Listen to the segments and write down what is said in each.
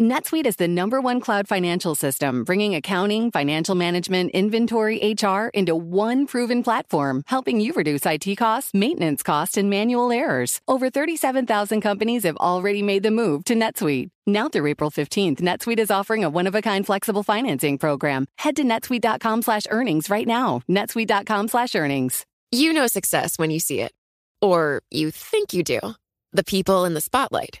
NetSuite is the number one cloud financial system, bringing accounting, financial management, inventory, HR into one proven platform, helping you reduce IT costs, maintenance costs, and manual errors. Over 37,000 companies have already made the move to NetSuite. Now through April 15th, NetSuite is offering a one-of-a-kind flexible financing program. Head to netsuite.com slash earnings right now. netsuite.com slash earnings. You know success when you see it. Or you think you do. The people in the spotlight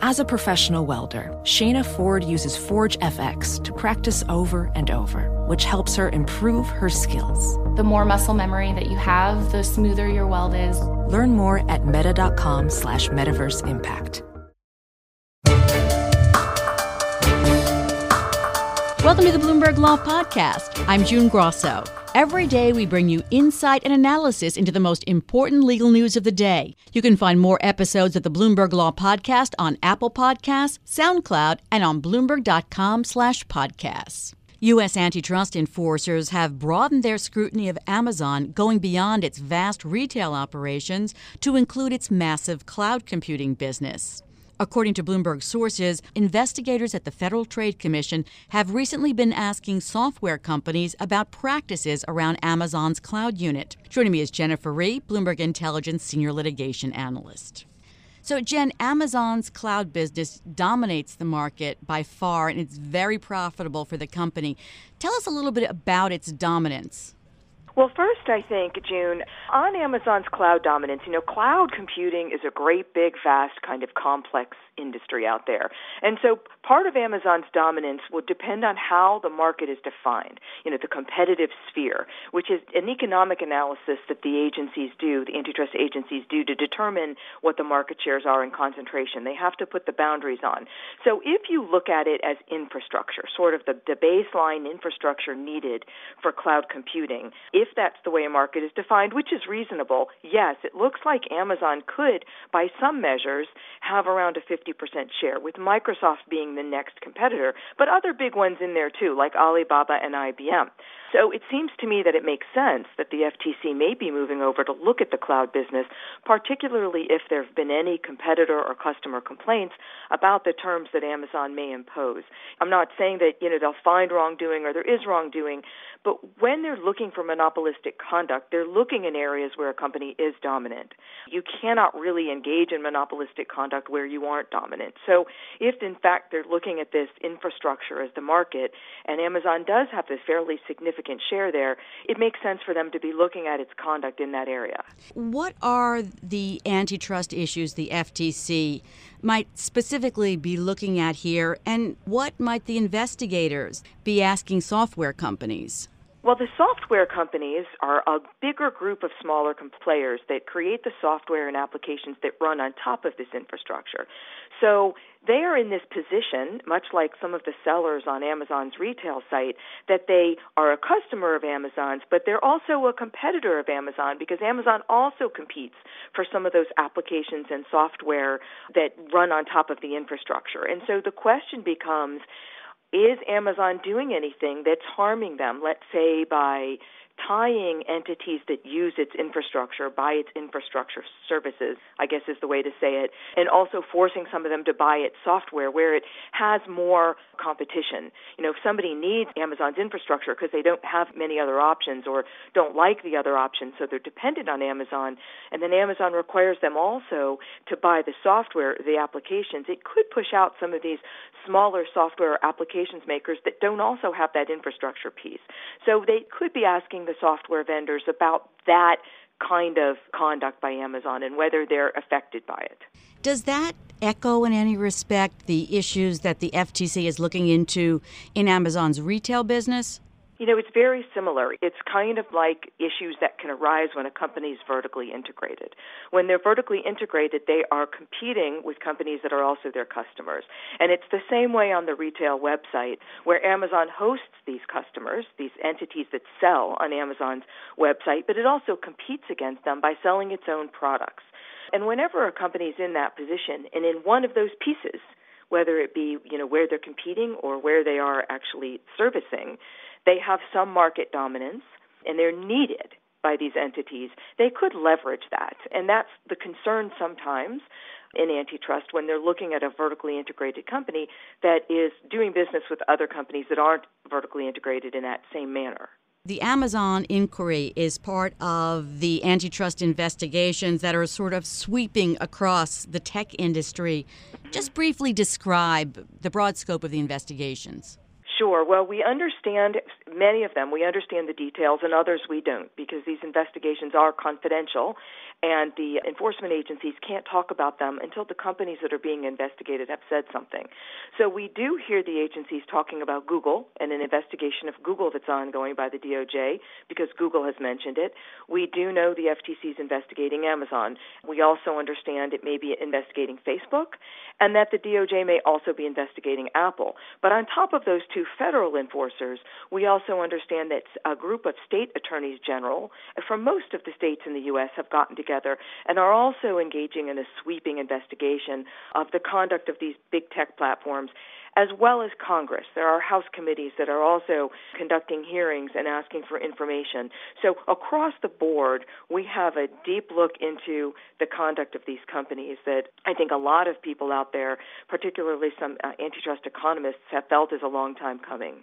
As a professional welder, Shayna Ford uses Forge FX to practice over and over, which helps her improve her skills. The more muscle memory that you have, the smoother your weld is. Learn more at meta.com slash metaverse impact. Welcome to the Bloomberg Law Podcast. I'm June Grosso. Every day, we bring you insight and analysis into the most important legal news of the day. You can find more episodes of the Bloomberg Law Podcast on Apple Podcasts, SoundCloud, and on Bloomberg.com/podcasts. U.S. antitrust enforcers have broadened their scrutiny of Amazon, going beyond its vast retail operations to include its massive cloud computing business. According to Bloomberg sources, investigators at the Federal Trade Commission have recently been asking software companies about practices around Amazon's cloud unit. Joining me is Jennifer Rie, Bloomberg Intelligence Senior Litigation Analyst. So, Jen, Amazon's cloud business dominates the market by far, and it's very profitable for the company. Tell us a little bit about its dominance. Well, first, I think, June, on Amazon's cloud dominance, you know, cloud computing is a great, big, vast, kind of complex industry out there. And so part of Amazon's dominance will depend on how the market is defined, you know, the competitive sphere, which is an economic analysis that the agencies do, the antitrust agencies do to determine what the market shares are in concentration. They have to put the boundaries on. So if you look at it as infrastructure, sort of the, the baseline infrastructure needed for cloud computing, if that's the way a market is defined, which is reasonable, yes, it looks like Amazon could, by some measures, have around a 50 50% share, with Microsoft being the next competitor, but other big ones in there too, like Alibaba and IBM. So it seems to me that it makes sense that the FTC may be moving over to look at the cloud business, particularly if there have been any competitor or customer complaints about the terms that Amazon may impose. I'm not saying that, you know, they'll find wrongdoing or there is wrongdoing, but when they're looking for monopolistic conduct, they're looking in areas where a company is dominant. You cannot really engage in monopolistic conduct where you aren't dominant. So if in fact they're looking at this infrastructure as the market and Amazon does have this fairly significant share there, it makes sense for them to be looking at its conduct in that area. What are the antitrust issues the FTC might specifically be looking at here, and what might the investigators be asking software companies? Well, the software companies are a bigger group of smaller players that create the software and applications that run on top of this infrastructure. So they are in this position, much like some of the sellers on Amazon's retail site, that they are a customer of Amazon's, but they're also a competitor of Amazon because Amazon also competes for some of those applications and software that run on top of the infrastructure. And so the question becomes, is Amazon doing anything that's harming them? Let's say by tying entities that use its infrastructure, buy its infrastructure services, I guess is the way to say it, and also forcing some of them to buy its software where it has more competition. You know, if somebody needs Amazon's infrastructure because they don't have many other options or don't like the other options, so they're dependent on Amazon, and then Amazon requires them also to buy the software, the applications, it could push out some of these smaller software applications makers that don't also have that infrastructure piece. So they could be asking the software vendors about that kind of conduct by Amazon and whether they're affected by it. Does that echo in any respect the issues that the FTC is looking into in Amazon's retail business? You know, it's very similar. It's kind of like issues that can arise when a company is vertically integrated. When they're vertically integrated, they are competing with companies that are also their customers. And it's the same way on the retail website where Amazon hosts these customers, these entities that sell on Amazon's website, but it also competes against them by selling its own products. And whenever a company is in that position and in one of those pieces, whether it be, you know, where they're competing or where they are actually servicing, they have some market dominance and they're needed by these entities, they could leverage that. And that's the concern sometimes in antitrust when they're looking at a vertically integrated company that is doing business with other companies that aren't vertically integrated in that same manner. The Amazon inquiry is part of the antitrust investigations that are sort of sweeping across the tech industry. Just briefly describe the broad scope of the investigations. Sure. Well, we understand many of them. We understand the details, and others we don't because these investigations are confidential, and the enforcement agencies can't talk about them until the companies that are being investigated have said something. So we do hear the agencies talking about Google and an investigation of Google that's ongoing by the DOJ because Google has mentioned it. We do know the FTC is investigating Amazon. We also understand it may be investigating Facebook, and that the DOJ may also be investigating Apple. But on top of those two federal enforcers, we also understand that a group of state attorneys general from most of the states in the U.S. have gotten together and are also engaging in a sweeping investigation of the conduct of these big tech platforms as well as Congress. There are House committees that are also conducting hearings and asking for information. So across the board, we have a deep look into the conduct of these companies that I think a lot of people out there, particularly some uh, antitrust economists, have felt is a long time coming.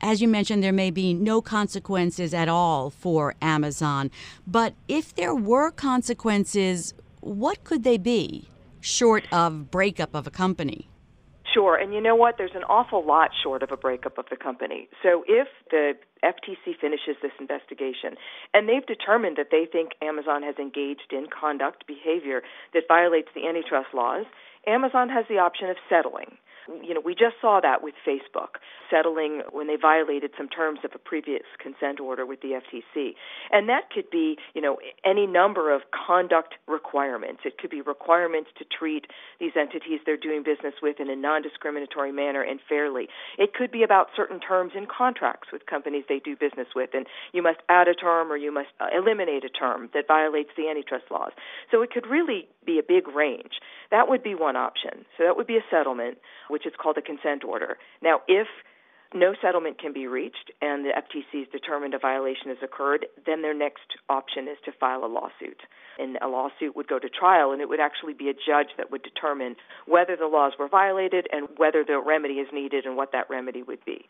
as you mentioned, there may be no consequences at all for Amazon. But if there were consequences, what could they be, short of breakup of a company? Sure, and you know what? There's an awful lot short of a breakup of the company. So if the FTC finishes this investigation and they've determined that they think Amazon has engaged in conduct behavior that violates the antitrust laws, Amazon has the option of settling you know, we just saw that with Facebook settling when they violated some terms of a previous consent order with the FTC. And that could be, you know, any number of conduct requirements. It could be requirements to treat these entities they're doing business with in a non-discriminatory manner and fairly. It could be about certain terms in contracts with companies they do business with and you must add a term or you must eliminate a term that violates the antitrust laws. So it could really be a big range. That would be one option. So that would be a settlement, which is called a consent order. Now, if no settlement can be reached and the FTC has determined a violation has occurred, then their next option is to file a lawsuit. And a lawsuit would go to trial, and it would actually be a judge that would determine whether the laws were violated and whether the remedy is needed and what that remedy would be.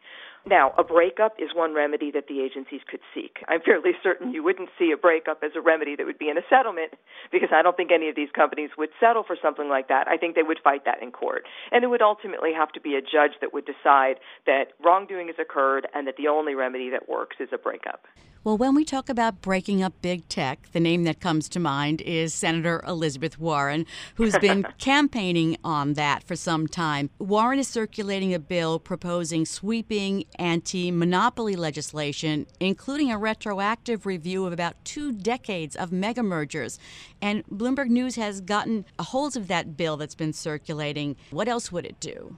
Now, a breakup is one remedy that the agencies could seek. I'm fairly certain you wouldn't see a breakup as a remedy that would be in a settlement because I don't think any of these companies would settle for something like that. I think they would fight that in court. And it would ultimately have to be a judge that would decide that wrongdoing has occurred and that the only remedy that works is a breakup. Well, when we talk about breaking up big tech, the name that comes to mind is Senator Elizabeth Warren, who's been campaigning on that for some time. Warren is circulating a bill proposing sweeping anti monopoly legislation, including a retroactive review of about two decades of mega mergers. And Bloomberg News has gotten a hold of that bill that's been circulating. What else would it do?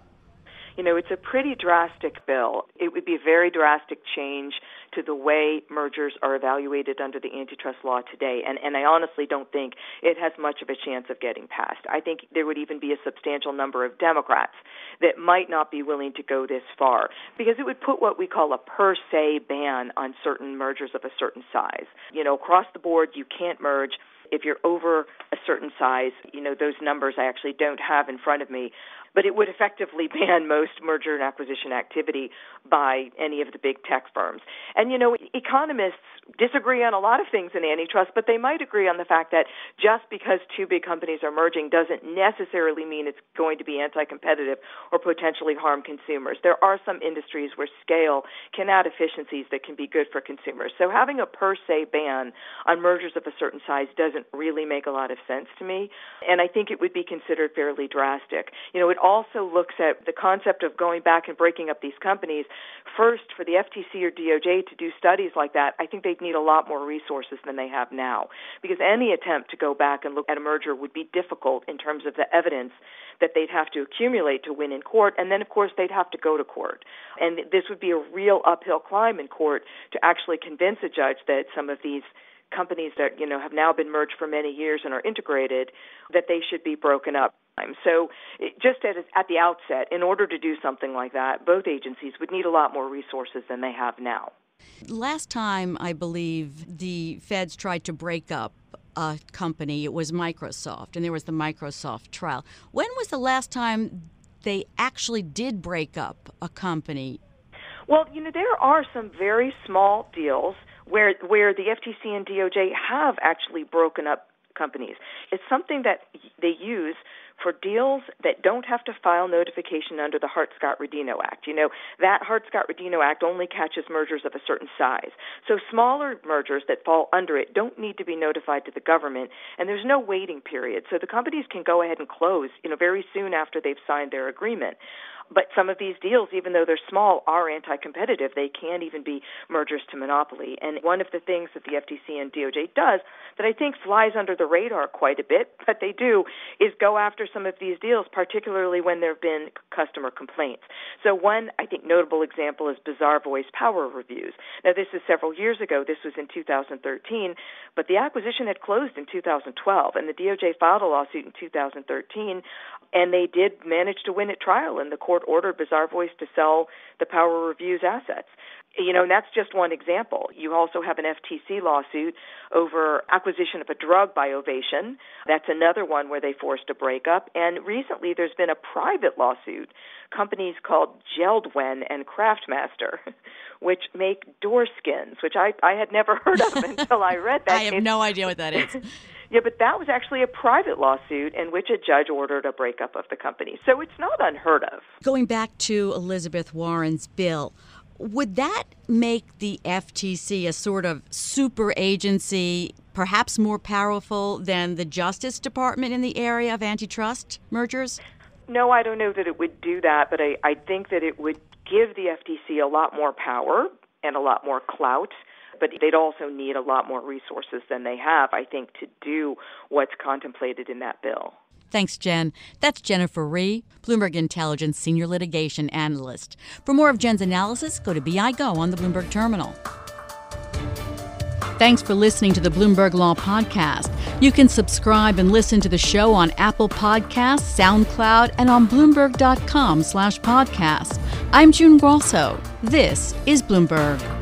You know, it's a pretty drastic bill. It would be a very drastic change to the way mergers are evaluated under the antitrust law today. And, and I honestly don't think it has much of a chance of getting passed. I think there would even be a substantial number of Democrats that might not be willing to go this far because it would put what we call a per se ban on certain mergers of a certain size. You know, across the board, you can't merge if you're over a certain size, you know, those numbers I actually don't have in front of me, but it would effectively ban most merger and acquisition activity by any of the big tech firms. And you know, economists disagree on a lot of things in antitrust, but they might agree on the fact that just because two big companies are merging doesn't necessarily mean it's going to be anti-competitive or potentially harm consumers. There are some industries where scale can add efficiencies that can be good for consumers. So having a per se ban on mergers of a certain size doesn't really make a lot of sense to me, and I think it would be considered fairly drastic. You know, it also looks at the concept of going back and breaking up these companies. First, for the FTC or DOJ to do studies like that, I think they'd need a lot more resources than they have now. Because any attempt to go back and look at a merger would be difficult in terms of the evidence that they'd have to accumulate to win in court. And then, of course, they'd have to go to court. And this would be a real uphill climb in court to actually convince a judge that some of these companies that you know have now been merged for many years and are integrated that they should be broken up so, just at, at the outset, in order to do something like that, both agencies would need a lot more resources than they have now. Last time, I believe, the feds tried to break up a company, it was Microsoft, and there was the Microsoft trial. When was the last time they actually did break up a company? Well, you know, there are some very small deals where where the FTC and DOJ have actually broken up companies. It's something that they use for deals that don't have to file notification under the Hart-Scott-Rodino Act. You know, that Hart-Scott-Rodino Act only catches mergers of a certain size. So smaller mergers that fall under it don't need to be notified to the government, and there's no waiting period. So the companies can go ahead and close, you know, very soon after they've signed their agreement. But some of these deals, even though they're small, are anti-competitive. They can even be mergers to monopoly. And one of the things that the FTC and DOJ does that I think flies under the radar quite a bit, but they do, is go after some of these deals, particularly when there have been customer complaints. So one, I think, notable example is Bizarre Bazaarvoice Power Reviews. Now, this is several years ago. This was in 2013, but the acquisition had closed in 2012, and the DOJ filed a lawsuit in 2013, and they did manage to win at trial, in the court ordered Bazaarvoice to sell the Power Reviews assets you know, and that's just one example. You also have an FTC lawsuit over acquisition of a drug by Ovation. That's another one where they forced a breakup. And recently there's been a private lawsuit, companies called Jeld-Wen and Craftmaster, which make door skins, which I, I had never heard of until I read that. I have no idea what that is. Yeah, but that was actually a private lawsuit in which a judge ordered a breakup of the company. So it's not unheard of. Going back to Elizabeth Warren's bill, would that make the FTC a sort of super agency, perhaps more powerful than the Justice Department in the area of antitrust mergers? No, I don't know that it would do that, but I, I think that it would give the FTC a lot more power and a lot more clout but they'd also need a lot more resources than they have, I think, to do what's contemplated in that bill. Thanks, Jen. That's Jennifer Rie, Bloomberg Intelligence Senior Litigation Analyst. For more of Jen's analysis, go to BI Go on the Bloomberg Terminal. Thanks for listening to the Bloomberg Law Podcast. You can subscribe and listen to the show on Apple Podcasts, SoundCloud, and on Bloomberg.com slash podcasts. I'm June Grosso. This is Bloomberg.